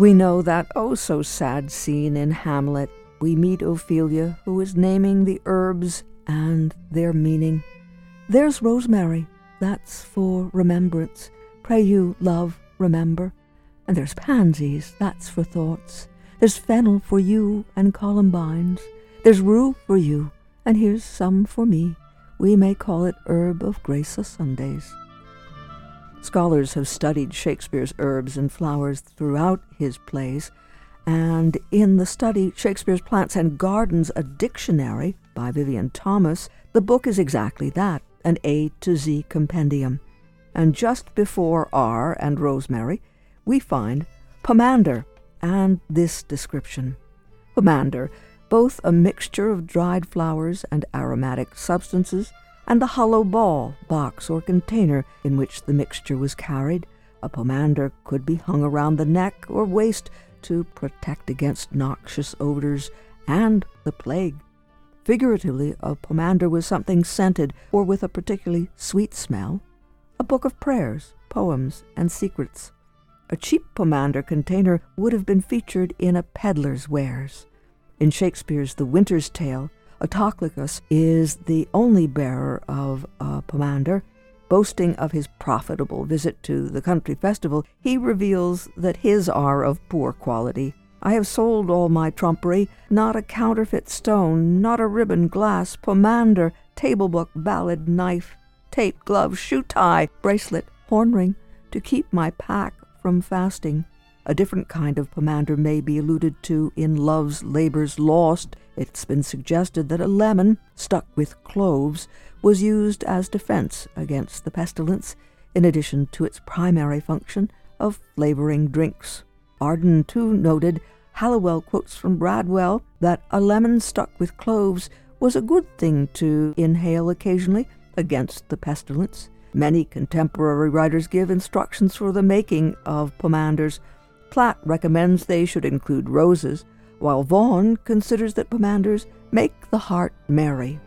We know that oh so sad scene in Hamlet. We meet Ophelia, who is naming the herbs and their meaning. There's rosemary, that's for remembrance. Pray you, love, remember. And there's pansies, that's for thoughts. There's fennel for you and columbines. There's rue for you, and here's some for me. We may call it herb of grace o' Sundays. Scholars have studied Shakespeare's herbs and flowers throughout his plays, and in the study Shakespeare's Plants and Gardens, a dictionary by Vivian Thomas, the book is exactly that, an A to Z compendium. And just before R and rosemary, we find pomander and this description. Pomander, both a mixture of dried flowers and aromatic substances, and the hollow ball, box, or container in which the mixture was carried. A pomander could be hung around the neck or waist to protect against noxious odors and the plague. Figuratively, a pomander was something scented or with a particularly sweet smell. A book of prayers, poems, and secrets. A cheap pomander container would have been featured in a peddler's wares. In Shakespeare's The Winter's Tale, Autolycus is the only bearer of a pomander. Boasting of his profitable visit to the country festival, he reveals that his are of poor quality. I have sold all my trumpery, not a counterfeit stone, not a ribbon, glass, pomander, table book, ballad, knife, tape, glove, shoe tie, bracelet, horn ring, to keep my pack from fasting. A different kind of pomander may be alluded to in Love's Labours Lost. It's been suggested that a lemon, stuck with cloves, was used as defense against the pestilence, in addition to its primary function of flavoring drinks. Arden, too, noted Halliwell quotes from Bradwell that a lemon stuck with cloves was a good thing to inhale occasionally against the pestilence. Many contemporary writers give instructions for the making of pomanders. Platt recommends they should include roses, while Vaughan considers that pomanders make the heart merry.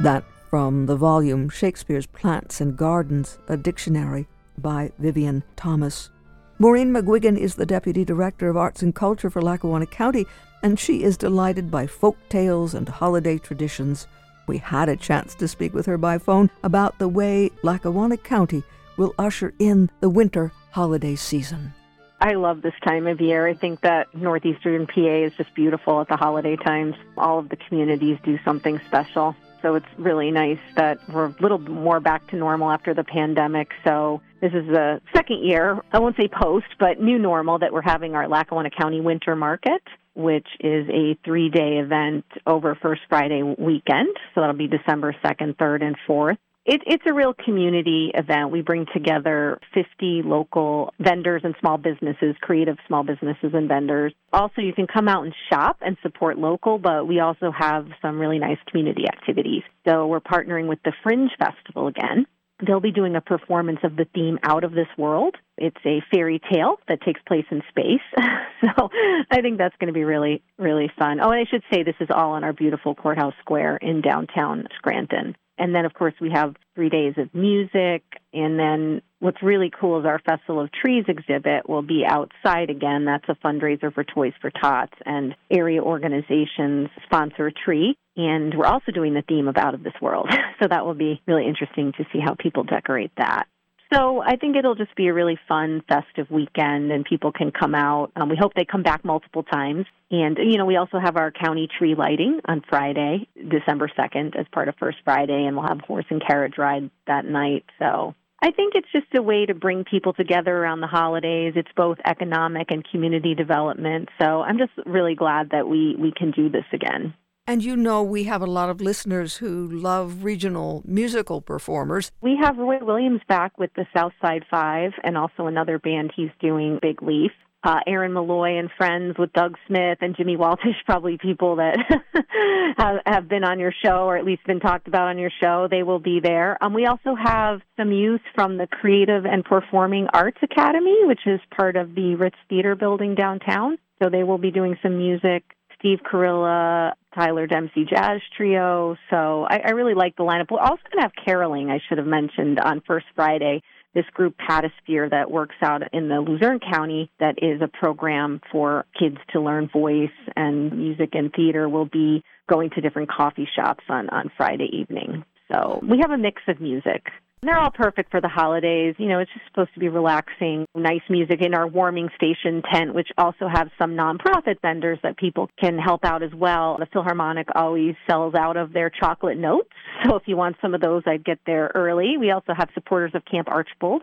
That from the volume Shakespeare's Plants and Gardens, a dictionary by Vivian Thomas. Maureen McGuigan is the Deputy Director of Arts and Culture for Lackawanna County, and she is delighted by folk tales and holiday traditions. We had a chance to speak with her by phone about the way Lackawanna County will usher in the winter holiday season. I love this time of year. I think that northeastern PA is just beautiful at the holiday times. All of the communities do something special. So it's really nice that we're a little more back to normal after the pandemic. So this is the second year, I won't say post, but new normal that we're having our Lackawanna County Winter Market, which is a three day event over First Friday weekend. So that'll be December 2nd, 3rd, and 4th. It, it's a real community event. We bring together 50 local vendors and small businesses, creative small businesses and vendors. Also, you can come out and shop and support local, but we also have some really nice community activities. So we're partnering with the Fringe Festival again. They'll be doing a performance of the theme Out of This World. It's a fairy tale that takes place in space. so I think that's going to be really, really fun. Oh, and I should say this is all on our beautiful courthouse square in downtown Scranton. And then, of course, we have three days of music. And then what's really cool is our Festival of Trees exhibit will be outside again. That's a fundraiser for Toys for Tots, and area organizations sponsor a tree. And we're also doing the theme of Out of This World. So that will be really interesting to see how people decorate that. So I think it'll just be a really fun, festive weekend, and people can come out. Um, we hope they come back multiple times. And, you know, we also have our county tree lighting on Friday, December 2nd, as part of First Friday, and we'll have horse and carriage ride that night. So I think it's just a way to bring people together around the holidays. It's both economic and community development. So I'm just really glad that we, we can do this again. And you know, we have a lot of listeners who love regional musical performers. We have Roy Williams back with the Southside Five and also another band he's doing, Big Leaf. Uh, Aaron Malloy and friends with Doug Smith and Jimmy Waltish, probably people that have, have been on your show or at least been talked about on your show. They will be there. Um, we also have some youth from the Creative and Performing Arts Academy, which is part of the Ritz Theater building downtown. So they will be doing some music Steve Carilla, Tyler Dempsey Jazz Trio. So I, I really like the lineup. We're also going to have caroling, I should have mentioned, on First Friday. this group Patasphere that works out in the Luzerne County that is a program for kids to learn voice and music and theater will be going to different coffee shops on, on Friday evening. So we have a mix of music. They're all perfect for the holidays. You know, it's just supposed to be relaxing, nice music in our warming station tent, which also have some nonprofit vendors that people can help out as well. The Philharmonic always sells out of their chocolate notes. So if you want some of those, I'd get there early. We also have supporters of Camp Archbald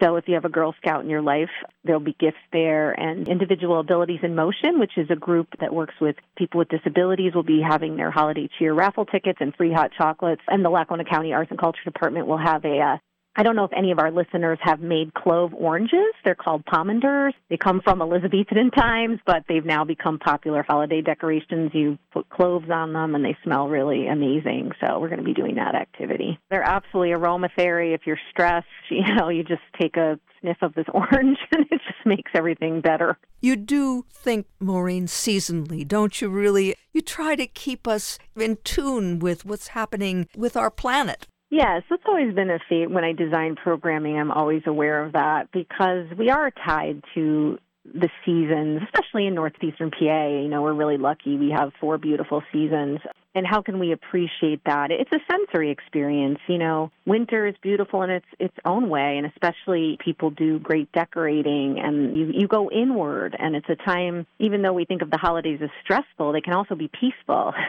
so if you have a Girl Scout in your life, there'll be gifts there. And Individual Abilities in Motion, which is a group that works with people with disabilities, will be having their holiday cheer raffle tickets and free hot chocolates. And the Lackawanna County Arts and Culture Department will have a uh, I don't know if any of our listeners have made clove oranges. They're called pomanders. They come from Elizabethan times, but they've now become popular holiday decorations. You put cloves on them and they smell really amazing. So we're going to be doing that activity. They're absolutely aromatherapy. If you're stressed, you know, you just take a sniff of this orange and it just makes everything better. You do think, Maureen, seasonally, don't you really? You try to keep us in tune with what's happening with our planet. Yes, that's always been a feat. When I design programming, I'm always aware of that because we are tied to the seasons, especially in northeastern PA. You know, we're really lucky. We have four beautiful seasons. And how can we appreciate that? It's a sensory experience. You know, winter is beautiful in its its own way, and especially people do great decorating and you, you go inward and it's a time even though we think of the holidays as stressful, they can also be peaceful.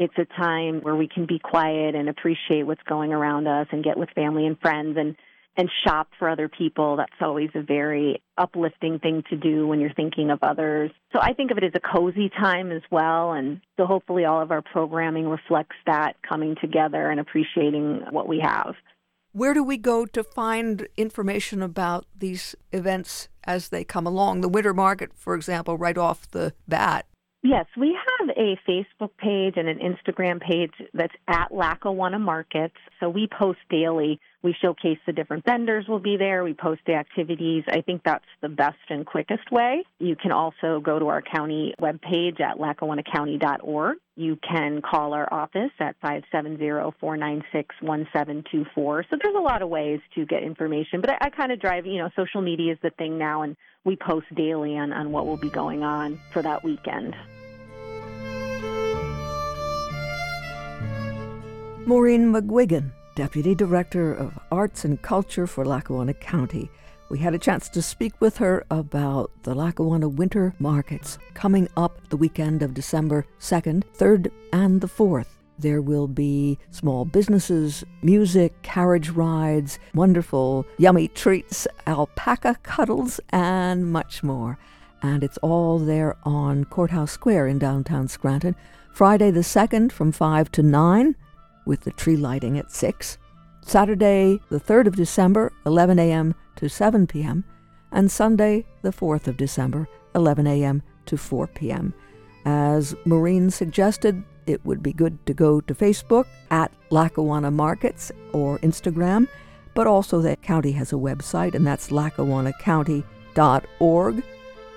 it's a time where we can be quiet and appreciate what's going around us and get with family and friends and and shop for other people. That's always a very uplifting thing to do when you're thinking of others. So I think of it as a cozy time as well. And so hopefully all of our programming reflects that coming together and appreciating what we have. Where do we go to find information about these events as they come along? The winter market, for example, right off the bat Yes, we have a Facebook page and an Instagram page that's at Lackawanna Markets. So we post daily. We showcase the different vendors will be there. We post the activities. I think that's the best and quickest way. You can also go to our county webpage at lackawannacounty.org. You can call our office at 570-496-1724. So there's a lot of ways to get information. But I, I kind of drive, you know, social media is the thing now, and we post daily on, on what will be going on for that weekend. Maureen McGuigan, Deputy Director of Arts and Culture for Lackawanna County. We had a chance to speak with her about the Lackawanna Winter Markets coming up the weekend of December 2nd, 3rd, and the 4th. There will be small businesses, music, carriage rides, wonderful, yummy treats, alpaca cuddles, and much more. And it's all there on Courthouse Square in downtown Scranton. Friday the 2nd from 5 to 9, with the tree lighting at 6. Saturday the 3rd of December, 11 a.m. to 7 p.m. And Sunday the 4th of December, 11 a.m. to 4 p.m. As Maureen suggested, it would be good to go to Facebook at Lackawanna Markets or Instagram, but also the county has a website, and that's lackawannacounty.org.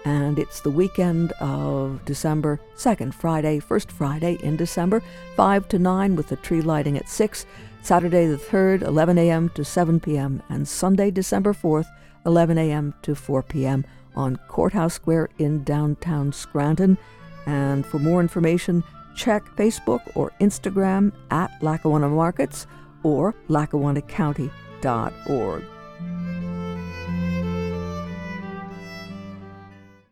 And it's the weekend of December 2nd, Friday, first Friday in December, 5 to 9 with the tree lighting at 6, Saturday the 3rd, 11 a.m. to 7 p.m., and Sunday, December 4th, 11 a.m. to 4 p.m. on Courthouse Square in downtown Scranton. And for more information, check Facebook or Instagram at Lackawanna Markets or lackawannacounty.org.